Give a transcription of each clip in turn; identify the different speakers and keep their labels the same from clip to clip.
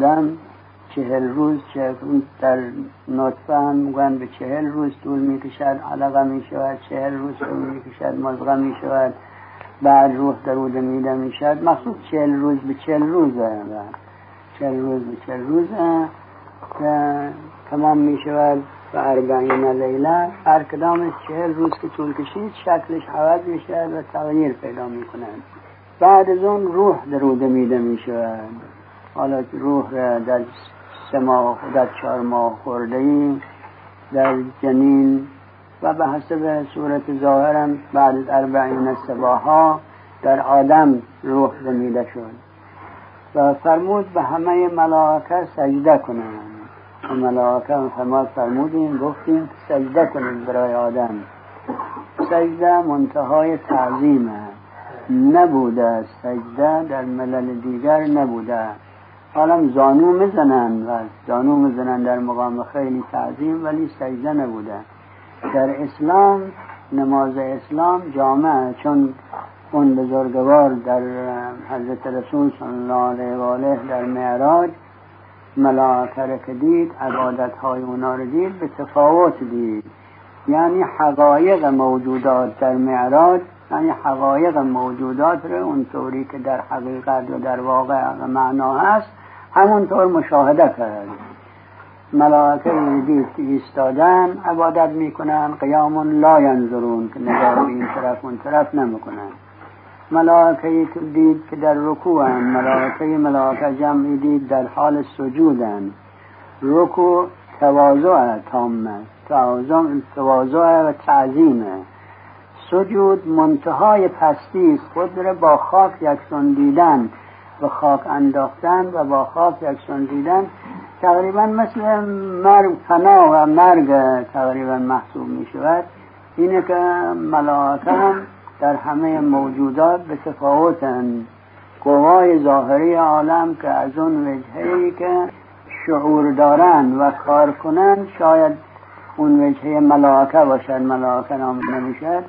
Speaker 1: دم چهل روز چهل در نطفه هم میگن به چهل روز طول می‌کشد علقه می‌شود چهل روز طول می‌کشد مزغه می‌شود بعد روح در روده میده می‌شد مخصوص چهل روز به چهل روزه. چهل روز به چهل روزه که تمام می‌شود و اربعین لیله. هر کدامش چهل روز که طول کشید شکلش عوض می‌شد و تغییر پیدا می‌کنند بعد از اون روح در روده میده می‌شود. حالا روح در سه ماه در چهار ماه خورده ای در جنین و به حسب صورت ظاهرم بعد از اربعین سباها در آدم روح زمیده شد و فرمود به همه ملائکه سجده کنند. و ملائکه فرمود فرمودیم گفتیم سجده کنید برای آدم. سجده منتهای تعظیمه. نبوده سجده در ملل دیگر نبوده حالا زانو می‌زنن و زانو می‌زنن در مقام خیلی تعظیم ولی سجده نبوده. در اسلام نماز اسلام جامعه چون اون بزرگوار در حضرت رسول صلی الله علیه و آله در معراج ملائکه که دید عبادت های اونا رو دید به تفاوت دید. یعنی حقایق موجودات در معراج یعنی حقایق موجودات رو اونطوری که در حقیقت و در واقع معنا هست همونطور مشاهده کرد ملائکه دید ایستادن عبادت می‌کنن قیام لا ینظرون که نگاه این طرف اون طرف نمی‌کنن. ملائکه که دید که در رکوع هم ملائکه ملائکه جمعی دید در حال سجودن رکوع تواضع تامه تواضع و تعظیمه سجود منتهای پستی خود را با خاک یکسان دیدن. و خاک انداختن و با خاک یکسان دیدن تقریبا مثل مرگ فنا و مرگ تقریبا محسوب می شود اینه که ملائکه هم در همه موجودات به تفاوتن قوای ظاهری عالم که از اون وجهه که شعور دارن و کار کنن شاید اون وجهه ملائکه باشد ملائکه نام نمی‌شد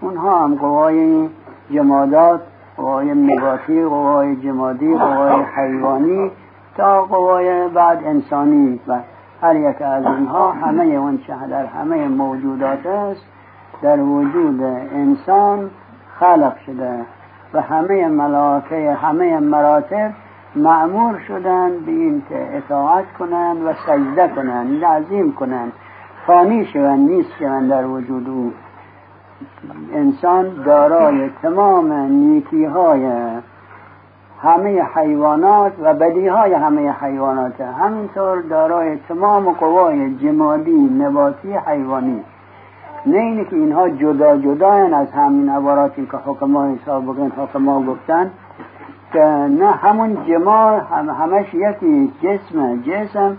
Speaker 1: اونها هم قوای جمادات قوای نباتی قوای جمادی قوای حیوانی تا قوای بعد انسانی و هر یک از اونها همه اون چه در همه موجودات است در وجود انسان خلق شده و همه ملاکه همه مراتب معمور شدن به این که اطاعت کنند و سجده کنند لازم کنند. فانی شوند نیست شوند در وجود او. انسان دارای تمام نیکی های همه حیوانات و بدی های همه حیوانات همینطور دارای تمام قوای جمادی نباتی حیوانی. نه اینه که اینها جدا جدا از همین عباراتی که حکما سابقین حکما گفتن که نه همون جمال هم همش یکی جسم جسم.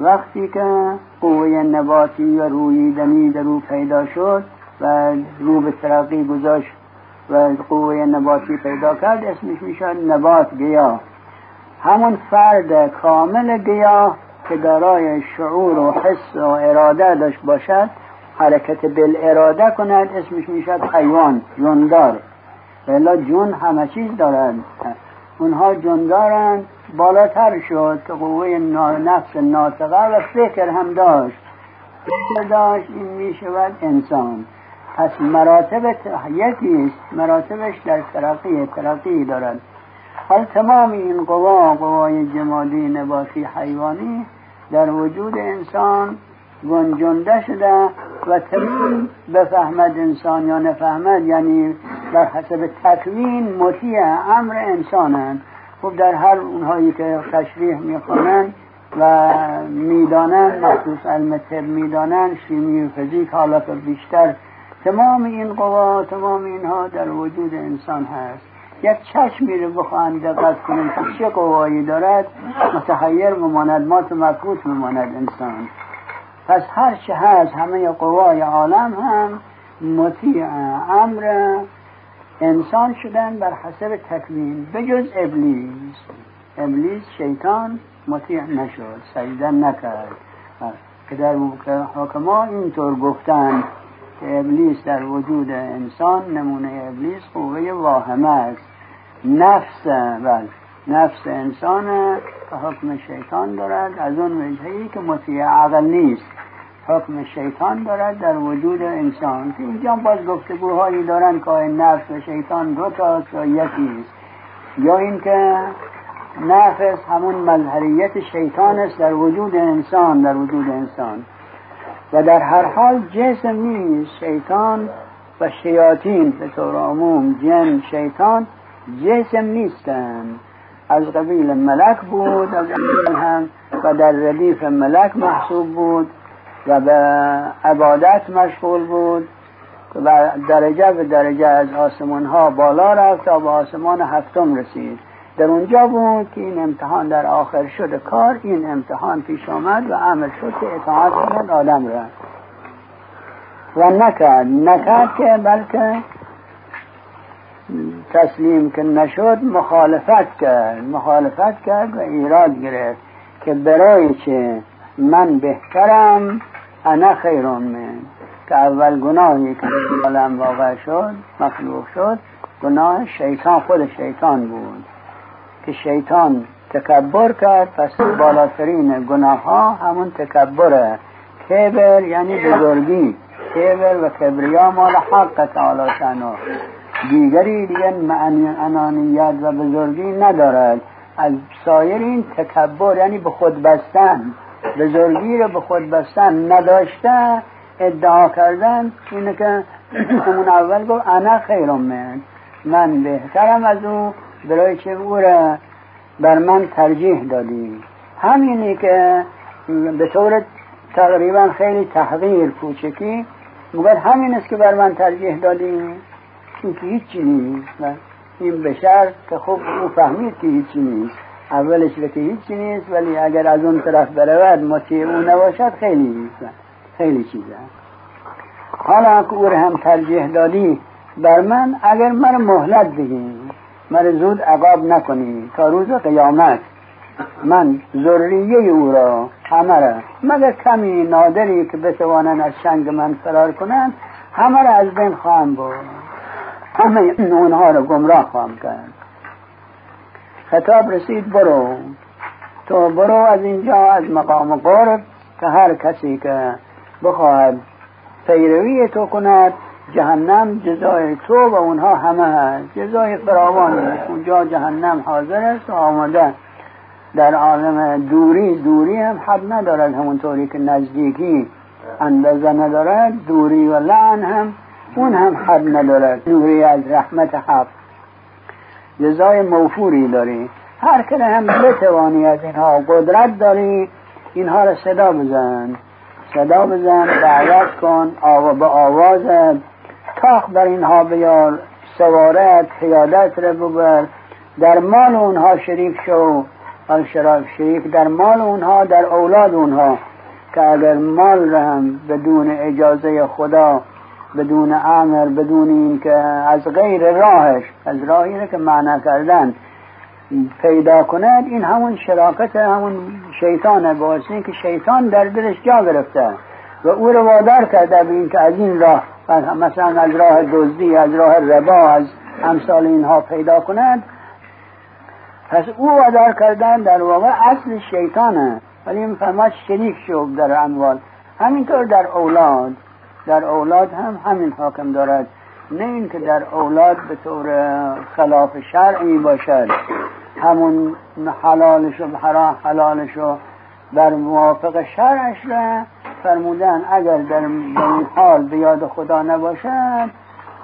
Speaker 1: وقتی که قوه نباتی و رویدنی در رو پیدا شد و رو به ترقی گذاشت و قوه نباتی پیدا کرد. اسمش می‌شد نبات گیاه همون فرد کامل گیاه که دارای شعور و حس و اراده داشت باشد حرکت بل اراده کند اسمش می‌شد حیوان جوندار بلا جون همه چیز دارند اونها جوندارند بالاتر شد که قوه نفس ناطقه و فکر هم داشت. فکر داشت این می‌شود انسان. پس مراتب یکی مراتبش در ترقی ترقی دارد. حال تمام این قوا قوای جمادی نباتی حیوانی در وجود انسان گنجنده شده و تمام بفهمد انسان یا نفهمد یعنی در حسب تکوین مطیع امر انسانند. خب در هر اونهایی که تشریح می‌خوانند و می‌دانند مخصوص علم طب می‌دانند شیمی و فیزیک حالا بیشتر تمام این قوا تمام اینها در وجود انسان هست. یک چشمی رو بخواهند دقت کنیم که چه قوایی دارد. متحیر مماند مات مکوت مماند انسان. پس هر چه هست همه قوای عالم هم مطیع امر انسان شدن بر حسب تکوین بجز ابلیس. ابلیس شیطان مطیع نشد سجده نکرد. که در حکما اینطور گفتند. که ابلیس در وجود انسان نمونه ابلیس قوه واهمه است. نفس بل نفس انسان حکم شیطان دارد. از اون وجهی که مطیع عقل نیست. حکم شیطان دارد در وجود انسان. که اینجا باز گفتگوهایی دارند که نفس و شیطان دو یا یکی است. یا اینکه نفس همون مظهریت شیطان است در وجود انسان در وجود انسان. و در هر حال جسم نیست. شیطان و شیاطین به طور عموم جن شیطان جسم نیستند از قبیل ملک بود از هم و در ردیف ملک محسوب بود و به عبادت مشغول بود و درجه به درجه از آسمان ها بالا رفت تا به آسمان هفتم رسید. در اونجا بود که این امتحان در آخر شد کار این امتحان پیش آمد و عمل شد که اطاعت کنند آدم را و نکرد. نکرد که بلکه تسلیم که نشد مخالفت کرد. مخالفت کرد و ایراد گرفت که برای چه؟ من بهترم انا خیرون من که اول گناهی که عالم واقع شد مخلوق شد گناه شیطان خود شیطان بود. که شیطان تکبر کرد پس بالاترین گناه ها همون تکبره. کبر یعنی بزرگی. کبر و کبریا مال حق تعالی شنو دیگری دیگه انانیت و بزرگی ندارد از سایر این تکبر یعنی به خود بستن. بزرگی رو به خود بستن نداشته ادعا کردن اینه که همون اول گفت انا خیرم من. من بهترم از او. برای که او را بر من ترجیح دادی. همینی که به طور تقریبا خیلی تحقیر کوچکی مگر همین است که بر من ترجیح دادی؟ این که هیچی نیست این بشر که خوب او فهمید که هیچی نیست. اولش که هیچی نیست ولی اگر از اون طرف برود مطیع او نباشد خیلی نیست. خیلی چیزه حالا که او هم ترجیح دادی بر من اگر من مهلت بگی من زود عقاب نکنی. تا روز قیامت من ذریه او را همه را مگر کمی نادری که بتوانند از شنگ من فرار کنند همه را از بین خواهم بود همه اونها را گمراه خواهم کرد. خطاب رسید برو. تو برو از اینجا از مقام قرب که هر کسی که بخواهد پیروی تو کند جهنم جزای تو و اونها همه هست. جزای فراوان اونجا جهنم حاضر است و آمده در عالم دوری دوری هم حد ندارد. همونطوری که نزدیکی اندازه ندارد. دوری و لعن هم اون هم حد ندارد. دوری از رحمت حق. جزای موفوری داری. هر که هم بتوانی از اینها قدرت داری اینها را صدا بزن. صدا بزن دعوت کن آوا به آوازت. تاخ بر اینها بیار سوارت حیادت را ببر در مال اونها شریک شو. شریک در مال اونها در اولاد اونها. که اگر مال را هم بدون اجازه خدا بدون امر بدون اینکه از غیر راهش از راهی که معنا کردن پیدا کند این همون شراکت همون شیطانه باعث که شیطان در دلش جا گرفته و او رو وادار کرده به اینکه از این راه مثلا از راه دزدی از راه ربا از امثال اینها پیدا کند پس او وادار کردن در واقع اصل شیطانه. ولی این فرماش شریک شد در اموال. همینطور در اولاد. در اولاد هم همین حاکم دارد. نه اینکه در اولاد به طور خلاف شرعی باشد. همون حلالش و حرام حلالش و بر موافق شرعش را فرمودن اگر در این حال به یاد خدا نباشد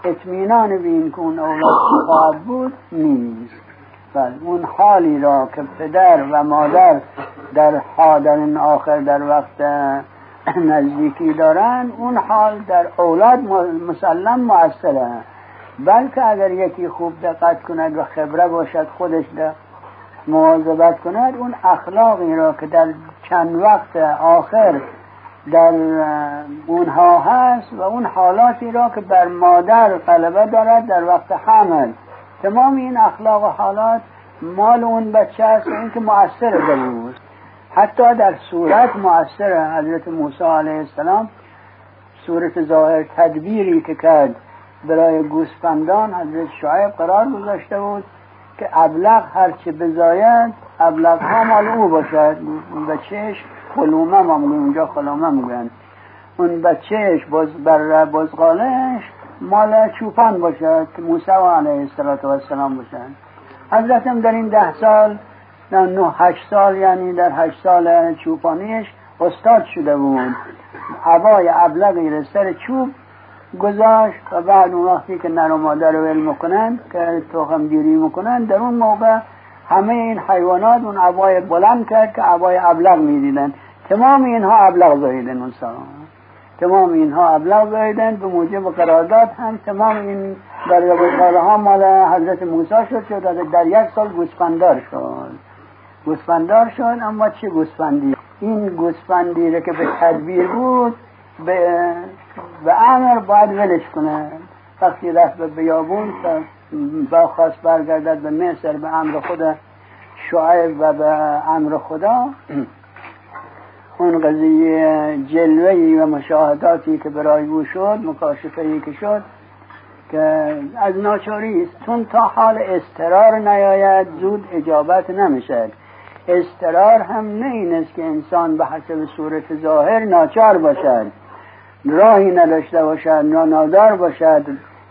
Speaker 1: اطمینان به این که اون اولاد خواهد بود نیست. بل اون حالی را که پدر و مادر در حال آخر در وقت نزدیکی دارن اون حال در اولاد مسلم مؤثره. بلکه اگر یکی خوب دقت کند و خبره باشد خودش ده مواظبت کند اون اخلاقی را که در چند وقت آخر در اونها هست و اون حالاتی را که بر مادر غلبه دارد در وقت حمل. تمام این اخلاق و حالات مال اون بچه است و اینکه مؤثر در حتی در صورت مؤثر حضرت موسی علیه السلام صورت ظاهر تدبیری که کرد برای گوسفندان حضرت شعیب قرار گذاشته بود که ابلغ هرچه بزاید ابلغ ها مال او باشد. بچهش خلومه ما میگن اونجا خلومه میگن اون بچهش باز بر بزغالش مال چوپان باشد که موسی علیه السلام باشد حضرتم در این ده سال در نه هشت سال یعنی در هشت سال چوپانیش استاد شده بود. هوای ابلغی را سر چوب گذاشت و بعد اون وقتی که نر و مادر رو علم کنند که تخم گیری می‌کنن در اون موقع همه این حیوانات اون عبای بلند کرد که عبای ابلغ می‌دیدن. تمام اینها ابلغ زاییدن اون سال تمام اینها ابلغ زاییدن به موجب قرارداد هم تمام این دریابه ها مال حضرت موسی شد شد. در یک سال گوسفندار شد. گوسفندار شد اما چه گوسفندی؟ این گوسفندی را که به تدبیر بود به, به امر باید ولش کنه. وقتی رفت به بیابون با خواست برگردد به مصر به امر خدا شعیب و به امر خدا اون قضیه جلوهی و مشاهداتی که برای او شد مکاشفه که شد که از ناچاری است. چون تا حال استرار نیاید زود اجابت نمیشه استرار هم نه این است که انسان به حسب صورت ظاهر ناچار باشد راهی نداشته باشد نانادار باشد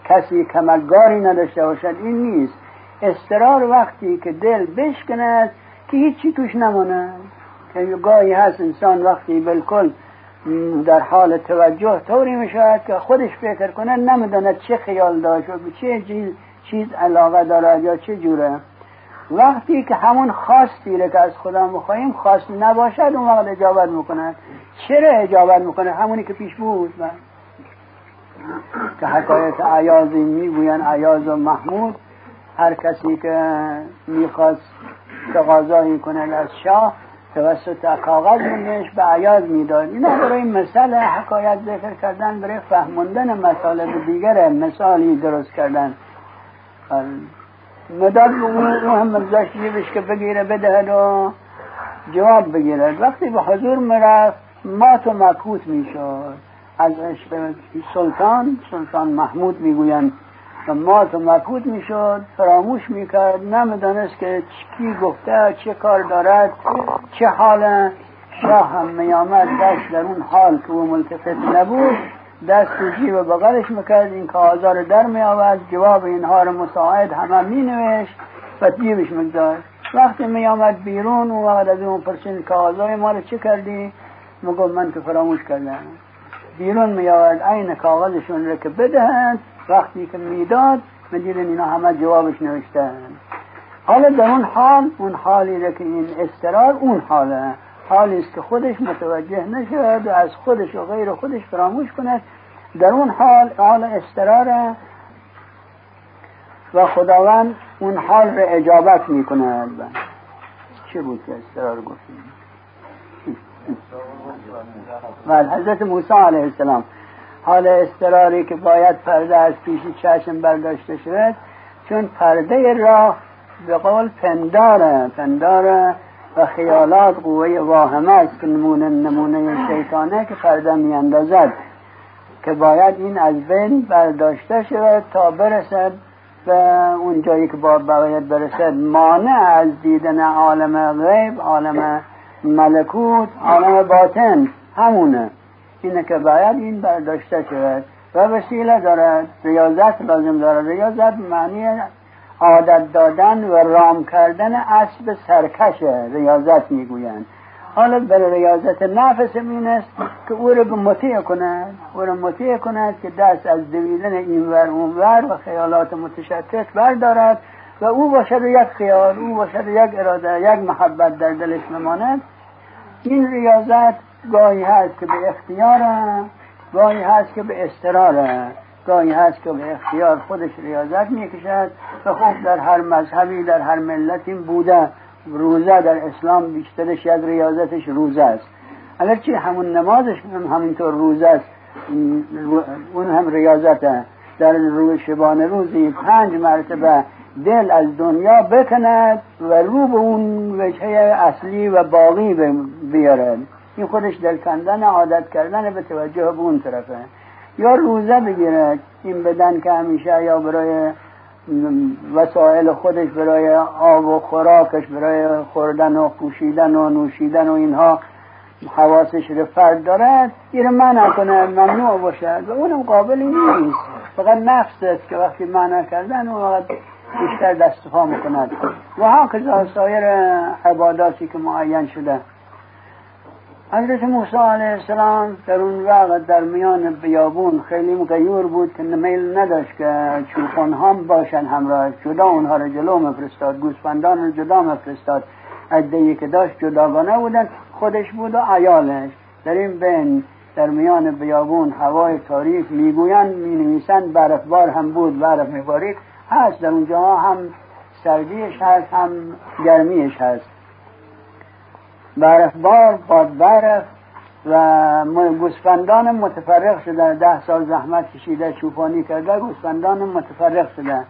Speaker 1: کسی کمکگاری نداشته باشد. این نیست. استرار وقتی که دل بشکند که هیچی توش نماند. گاهی هست انسان وقتی بالکل در حال توجه طوری می شود که خودش فکر کنه نمی‌داند چه خیال داشت و به چه چیز علاقه دارد یا چه جوره. وقتی که همون خواستی که از خدا می‌خواهیم خواست نباشد اون وقت اجابت می‌کنه چرا اجابت می‌کنه همونی که پیش بود. که حکایت عیازی می‌گوین عیاز و محمود. هر کسی که می‌خواست تقاضایی کنه از شاه توسط کاغذ منش به عیاز می‌داد. اینا برای مثال حکایت ذکر کردن برای فهموندن مسائل دیگر مثالی درست کردن. مداد او هم مزاش جیبش که بگیره بدهد و جواب بگیرد. وقتی به حضور می‌رفت مات و مکوت می‌شد. از عشق سلطان سلطان محمود می‌گویند و مات و مکوت می‌شد فراموش می‌کرد نمی‌دانست که کی گفته چه کار دارد چه حال شاه هم میامد دست در اون حال که او ملتفت نبود دست تو جیب بغلش می‌کرد. این کاغذا در می آورد جواب اینها رو مساعد همه می نوشت و جیبش میگذاشت. وقتی می آمد بیرون و وقت از اون پرسین کاغذای ما رو چه کردی؟ مگو من که فراموش کردم. بیرون می آورد عین کاغذشون رو که بدهند وقتی که می‌داد دیدن اینا همه جوابش نوشتن. حالا در اون حال اون حالی که این استرار اون حاله. حالی است که خودش متوجه نشود و از خودش و غیر خودش فراموش کند. در اون حال حال استرار و خداوند اون حال را اجابت می کند چه بود که استرار گفتیم؟ و حضرت موسی علیه السلام. حال استراری که باید پرده از پیش چشم برداشته شود چون پرده راه به قول پنداره. پنداره و خیالات قوه واهمه است که نمونه نمونه شیطانه که پرده میاندازد که باید این از بین برداشته شود تا برسد به اون جایی که باید برسد. مانع از دیدن عالم غیب عالم ملکوت عالم باطن همونه. اینه که باید این برداشته شود و وسیله دارد ریاضت لازم دارد ریاضت معنی عادت دادن و رام کردن اسب سرکش ریاضت می‌گویند. حالا بر ریاضت نفس این است که او را مطیع کند او را مطیع کند که دست از دویدن این ور و خیالات متشتت بردارد و او باشد یک خیال او باشد یک اراده یک محبت در دلش نماند این ریاضت گاهی هست که به اختیار گاهی هست که به استرار گاهی هست که به اختیار خودش ریاضت می‌کشد و خب در هر مذهبی در هر ملتی بوده. روزه در اسلام بیشترش از ریاضتش روزه است. اگرچه همون نمازش هم همینطور روزه است. اون هم ریاضته در روی شبانه روزی پنج مرتبه دل از دنیا بکند و رو به اون وجهه اصلی و باقی بیارد. این خودش دل کندن عادت کردن به توجه به اون طرفه. یا روزه بگیرد این بدن که همیشه یا برای وسایل خودش برای آب و خوراکش برای خوردن و پوشیدن و نوشیدن و اینها حواسش رو فرد دارد این منع کنه ممنوع باشد و اونم قابلی نیست. فقط نفس است که وقتی منع کردن اون وقت بیشتر دست پا می‌کند. و ها سایر عباداتی که معین شده. حضرت موسی علیه السلام در اون وقت در میان بیابون خیلی مغیور بود که میل نداشت که چوپان هم باشن همراه جدا اونها رو جلو مفرستاد گوسفندان رو جدا مفرستاد عدهی که داشت جداگانه بودن خودش بود و عیالش. در این بین در میان بیابون هوای تاریک می‌گویند می نویسند برفبار هم بود برف میبارید هست. در اونجا هم سردیش هست هم گرمیش هست. برفبار باد برف و گوسفندان متفرق شده ده سال زحمت کشیده چوپانی کرده گوسفندان متفرق شده.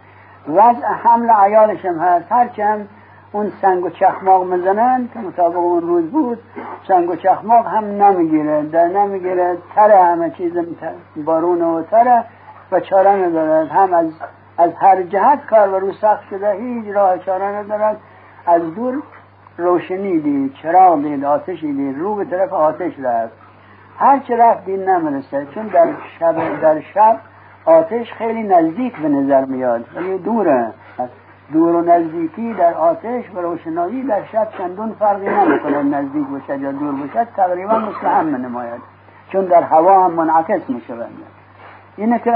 Speaker 1: وضع حمل عیالش هم هست. هرچند اون سنگ و چخماق می‌زنن که مطابق اون روز بود سنگ و چخماق هم نمی‌گیره. در نمی‌گیره تره همه چیز بارون و تره و چاره ندارد. هم از از هر جهت کار و رو سخت شده هیچ راه چاره ندارد. از دور روشنی دید چراغ دید آتشی دید رو به طرف آتش رفت. هر چه رفت دید نمرسه چون در شب در شب آتش خیلی نزدیک به نظر میاد ولی دوره. دور و نزدیکی در آتش و روشنایی در شب چندون فرقی نمی‌کنه نزدیک باشد یا دور باشد تقریبا مثل هم نماید چون در هوا هم منعکس می‌شوند اینه که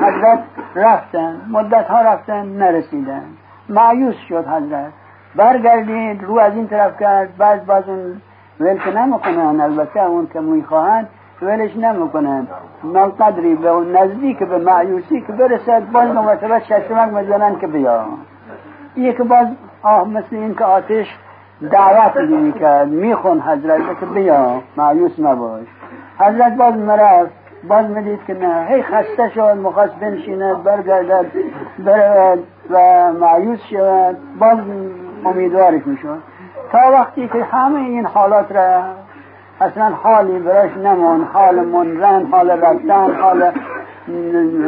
Speaker 1: حضرت رفتن مدت ها رفتن نرسیدن. معیوس شد حضرت. برگردید رو از این طرف کرد بعد باز اون ول که نمی‌کنن. البته اون که می‌خواهند ولش نمی‌کنن. من قدری به اون نزدیک به معیوسی که برسد باز مرتبه ششمک مزنن که بیا. یک باز آه مثل این که آتش دعوت کرد میخون حضرت که بیا معیوس نباش. حضرت باز مرفت باز می‌دید که نه. هی خسته شد مخواست بنشیند برگردد برود و معیوس شود. باز امیدوارش می‌شد. تا وقتی که همه این حالات را اصلا حالی براش نمون حال منرن حال رفتن حال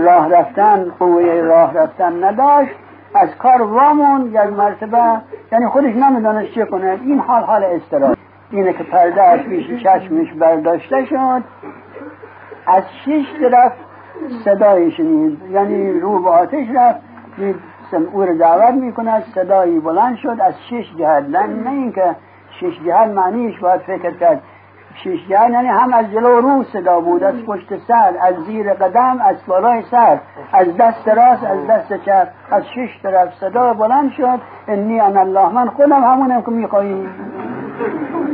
Speaker 1: راه رفتن قوه راه رفتن نداشت از کار وامون یک مرتبه یعنی خودش نمی‌دانست چه کنه این حال حال استراحت اینه که پرده از پیش چشمش برداشته شد. از شش طرف صدای شنید. یعنی رو به آتش رفت. او رو دعوت می‌کنه صدایی بلند شد از شش جهت. نه اینکه شش جهت معنیش باید فکر کرد. شش جهت یعنی هم از جلو رو صدا بود از پشت سر از زیر قدم از بالای سر از دست راست از دست چپ. از شش طرف صدا بلند شد. انی ان الله من خودم همونم که می‌خواهی.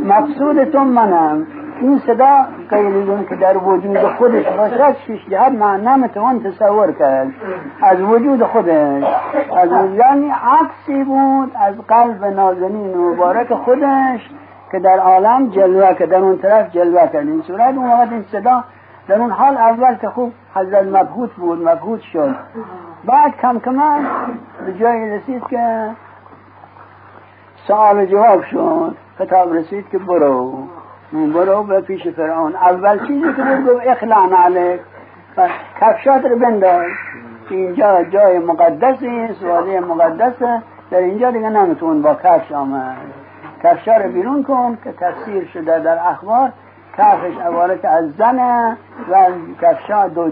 Speaker 1: مقصودتون منم. این صدا غیر که در وجود خودش باشد شش جهت من نمی‌توان تصور کرد. از وجود خودش. از یعنی عکسی بود از قلب نازنین مبارک خودش که در عالم جلوه که در اون طرف جلوه کرد. این صورت اون وقت این صدا در اون حال اول که خوب حضرت مبهوت بود مبهوت شد. بعد کم کمان به جای رسید که سوال جواب شد. خطاب رسید که برو. برو به پیش فرعون. اول چیزی که بود گفت اخلان علیک. کفشات رو بنداز. اینجا جای مقدسی است وادی مقدسه در اینجا دیگه نمیتون با کفش آمد. کفشا رو بیرون کن که تفسیر شده در اخبار. کفش عبارت از زنه و کفشا دو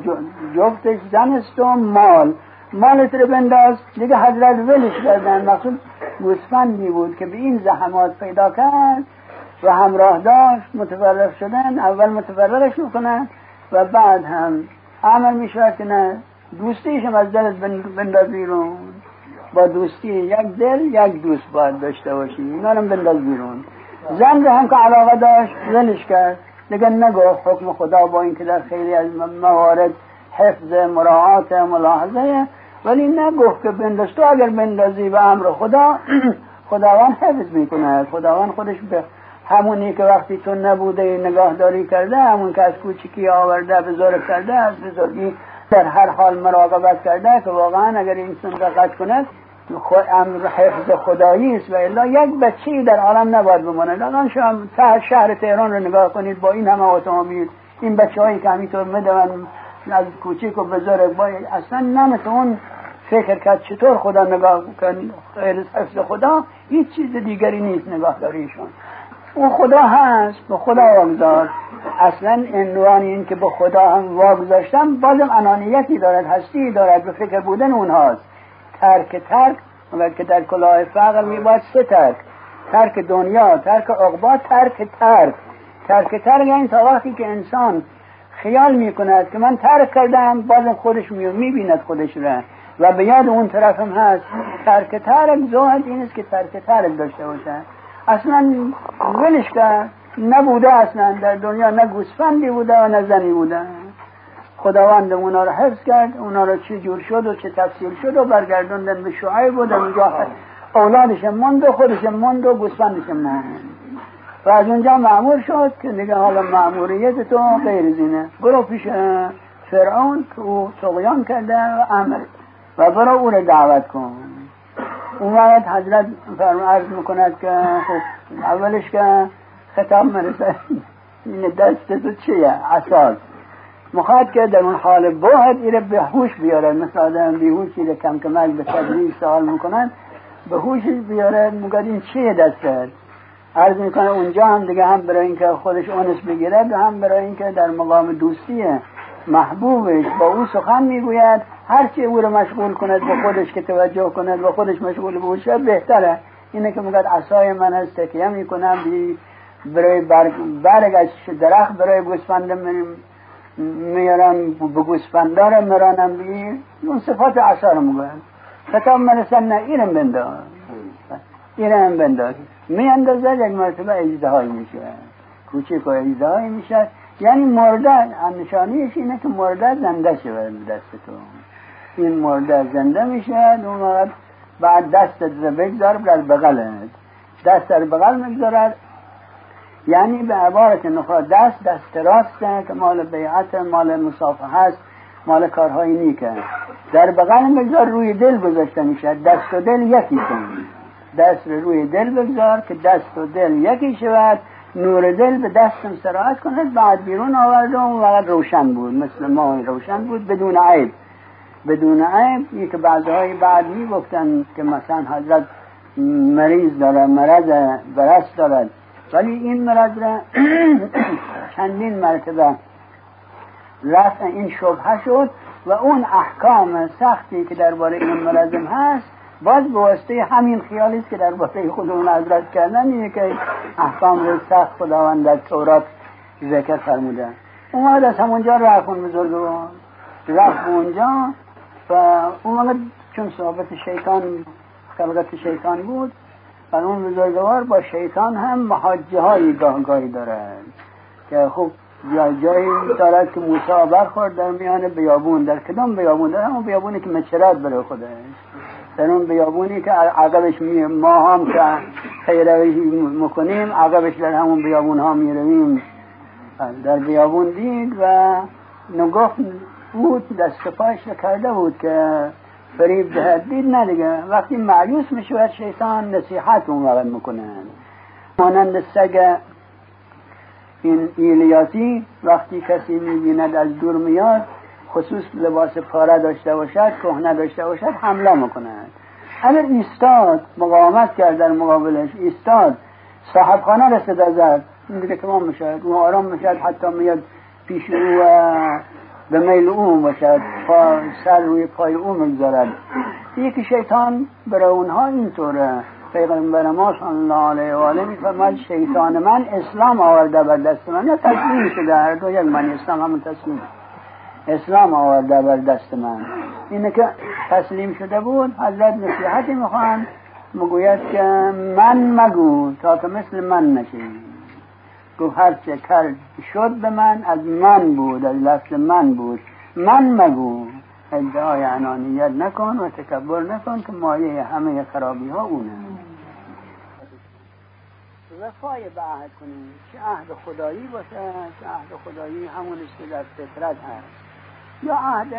Speaker 1: جفتش زن است و مال. مالت رو بنداز. دیگه حضرت ولش کردن. مقصود گوسفندی بود که به این زحمات پیدا کرد. و همراه داشت متفرق شدن اول متفرقش می‌کنن و بعد هم عمل می‌شود که نه دوستیش هم از دلت بنداز بیرون. با دوستی یک دل یک دوست باید داشته باشی. اینا بنداز بیرون. زن رو هم که علاقه داشت زنش کرد. دیگه نگفت حکم خدا با اینکه در خیلی از موارد حفظ مراعات ملاحظه. ولی نگفت که بنداز. تو اگر بندازی به امر خدا خداوند حفظ می‌کنه خداوند خودش به همونی که وقتی تو نبوده نگاهداری کرده همون که از کوچکی آورده بزرگ کرده از بزرگی در هر حال مراقبت کرده که واقعا اگر این دقت کنه امر حفظ خدایی است و الا یک بچه در عالم نباید بمانه الان شما شهر تهران رو نگاه کنید با این همه اتومبیل این بچه هایی که همینطور میدون از کوچیک و بزرگ با اصلا نمیتون فکر کرد چطور خدا نگاه کن حفظ خدا هیچ چیز دیگری نیست نگاه داریشون او خدا هست به خدا واگذار. اصلا عنوان این که به خدا هم واگذاشتن بازم انانیتی دارد هستی دارد به فکر بودن اونهاست. ترک ترک که در کلاه فقر می باید سه ترک. ترک دنیا ترک عقبا ترک ترک. ترک ترک یعنی تا وقتی که انسان خیال می کند که من ترک کردم بازم خودش می بیند خودش را. و به یاد اون طرف هم هست ترک ترک زاهد این است که ترک ترک داشته باشه اصلا ولش کرد نبوده اصلا در دنیا نه گوسفندی بوده و نه زنی بوده. خداوند اونا رو حفظ کرد اونا رو چه جور شد و چه تفصیل شد و برگردوندن به شعیب بود اونجا اولادش مند و خودش مند و گوسفندش مند و از اونجا معمور شد که دیگه حالا معموریت تو غیر زینه. برو پیش فرعون که او تغیان کرده و عمل و برو او رو دعوت کن. اون حضرت عرض می‌کند که خب اولش که خطاب مرسه این دست تو چیه؟ اساس. مخواد که در اون حال باید ایره به هوش بیاره. مثل آدم بیهوشی کم کمک به تدریج سوال می‌کنن به هوش بیاره میگه این چیه دست؟ عرض می‌کنه اونجا هم دیگه هم برای اینکه خودش اونس بگیره هم برای اینکه در مقام دوستی محبوبش با او سخن می‌گوید. هرچی او رو مشغول کند به خودش که توجه کند و خودش مشغول به بهتره. اینه که میگه عصای من از تکیه می‌کنم. بی برای برگ, برگ از درخت برای گوسفند میارم به گوسفندار مرانم بی اون صفات عصا رو می‌گوید. خطاب مرسن نه اینم بنداز. اینم بنداز. می اندازد یک مرتبه اجدهایی میشه کوچک و اجدهایی میشه یعنی مرده نشانیش اینه که مرده زنده شود دست تو این مرده زنده میشه اون وقت بعد دستت رو بگذار در بغلت دست در بغل می‌گذارد. یعنی به عبارت نخواه دست دست راست که مال بیعت مال مصافحه هست مال کارهای نیکه در بغل میگذار روی دل گذاشته میشه. دست و دل یکی کن دست روی دل بگذار که دست و دل یکی شود. نور دل به دستم سرایت کند بعد بیرون آورد و اون وقت روشن بود. مثل ما روشن بود بدون عیب. بدون عیب که بعضهای بعد می گفتن که مثلا حضرت مریض داره مرض برس دارد ولی این مرض را چندین مرتبه رفت این شبهه شد و اون احکام سختی که درباره این مرضم هست باز به واسطه همین خیالی است که در درباره خودمون حضرت کردن اینه که احکام رو سخت خداوند در تورات ذکر فرمودن. اومد از همونجا رفت اون بزرگوار. رفت اونجا و اون چون صحبت شیطان خلقت شیطان بود و اون بزرگوار با شیطان هم محاجه های گاه گاهی دارد که خب یا جایی دارد که موسی برخورد در میان بیابون در کدام بیابون؟ در همون بیابونی که مچرات برای خودش. در اون بیابونی که عقبش می ما هم که خیروی می‌کنیم عقبش در همون بیابون ها می‌رویم در بیابون دید و نگفت بود دست پایش کرده بود که فریب دهد. دید نه دیگه. وقتی معیوس می‌شود شیطان نصیحت اون وقت می‌کنن مانند سگ این ایلیاتی وقتی کسی می‌بیند از دور میاد خصوص لباس پاره داشته باشد کهنه داشته باشد حمله می‌کند. اگر ایستاد مقاومت کرد در مقابلش ایستاد صاحب خانه را صدا زد این دیگه تمام می‌شد او آرام می‌شد حتی میاد پیش او به میل او باشد پا سر روی پای او می‌گذارد. یکی شیطان برای اونها اینطوره. پیغمبر ما صلی الله علیه و آله میفرماید شیطان من اسلام آورده بر دست من. نه تسلیم شده هر دو یک من اسلام همون تسلیم. اسلام آورده بر دست من. اینه که تسلیم شده بود حضرت نصیحتی می‌خوان مگوید که من مگو تا تو مثل من نشی. گفت هر چه کرد شد به من از من بود از لفظ من بود. من مگو. ادعای انانیت نکن و تکبر نکن که مایه همه خرابی ها اونه. وفای به عهد کنیم. چه عهد خدایی باشه چه عهد خدایی همون که در فطرت هست. یا عهد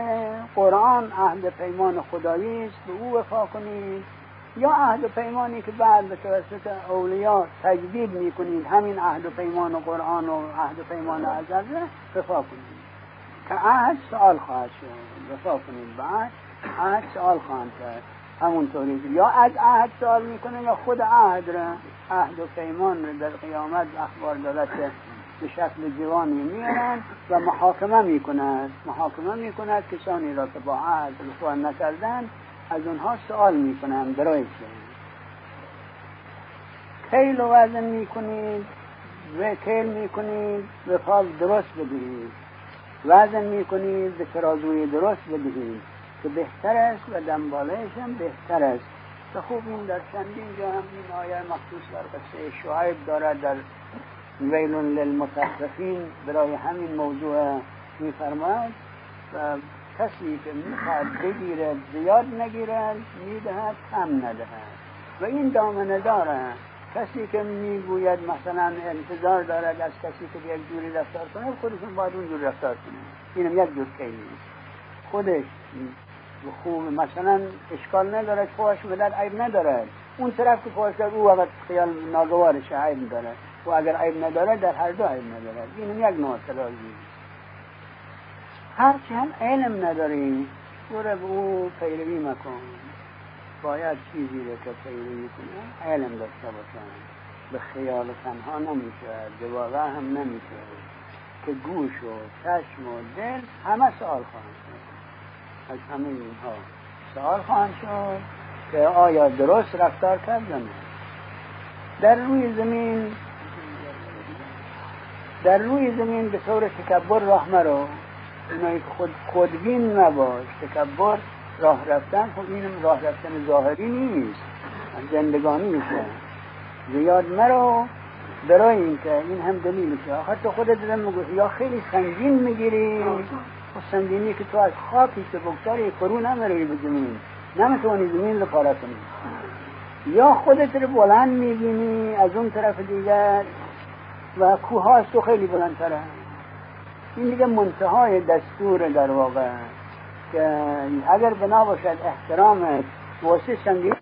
Speaker 1: قرآن عهد پیمان خدایی است به او وفا کنید. یا و پیمانی که بعد به توسط اولیا تجدید می‌کنید همین و پیمان و قرآن و عهد پیمان ازل وفا کنید. که عهد سوال خواهد شد وفا کنید. بعد عهد سوال خواهند کرد. همونطوری یا از عهد سوال می‌کنه یا خود عهد را. عهد و پیمان در قیامت اخبار دولت به شکل جوانی میارن و محاکمه می‌کند. محاکمه می‌کند کسانی را که با عهد رفا نکردن از اونها سوال می‌کنن برای چه کیل وزن می‌کنید و کیل می‌کنید وفاق درست بدهید. وزن می‌کنید به ترازوی درست بدهید. که بهتر است و دنبالش هم بهتر است. که خوب این در چندین جا هم این آیه مخصوص در قصه شعایب دارد در ویل للمتفقین برای همین موضوع میفرماید و کسی که می‌خواد بگیرد زیاد نگیرد می‌دهد کم ندهد. و این دامنه دارد کسی که می‌گوید مثلا انتظار دارد از کسی که یک جوری رفتار کنه خودشون باید اون جور رفتار کنه اینم یک جور کیلی خودش خوب مثلا اشکال ندارد فاش مدد عیب ندارد اون طرف که فاش او وقت خیال ناگوارش عیب دارد و اگر عیب ندارد در هر دو عیب ندارد اینم یک نوع تلازی هرچی هم علم نداری برو به او پیروی مکن. باید چیزی رو که پیروی کنه علم داشته باشن. به خیال تنها نمیشه به واقع هم نمیشه. که گوش و چشم و دل همه سوال خواهند شد. از همه اینها سوال خواهند شد که آیا درست رفتار کردن؟ در روی زمین در روی زمین به طور تکبر راه مرو. اینایی که خود خودبین نباش. تکبر راه رفتن خب اینم راه رفتن ظاهری نیست. زندگانی میشه زیاد مرا برای اینکه این هم دلیل میشه. حتی خودت دارم یا خیلی سنگین می‌گیری. و خب سنگینی که تو از خاکی که بگذاری فرو نمیری به زمین. نمی‌تونی زمین رو پاره کنی. یا خودت رو بلند می‌بینی از اون طرف دیگر. و کوه تو خیلی بلندتره. این دیگه منتهای دستور در واقع که اگر بنا باشد احترامت واسه سنگین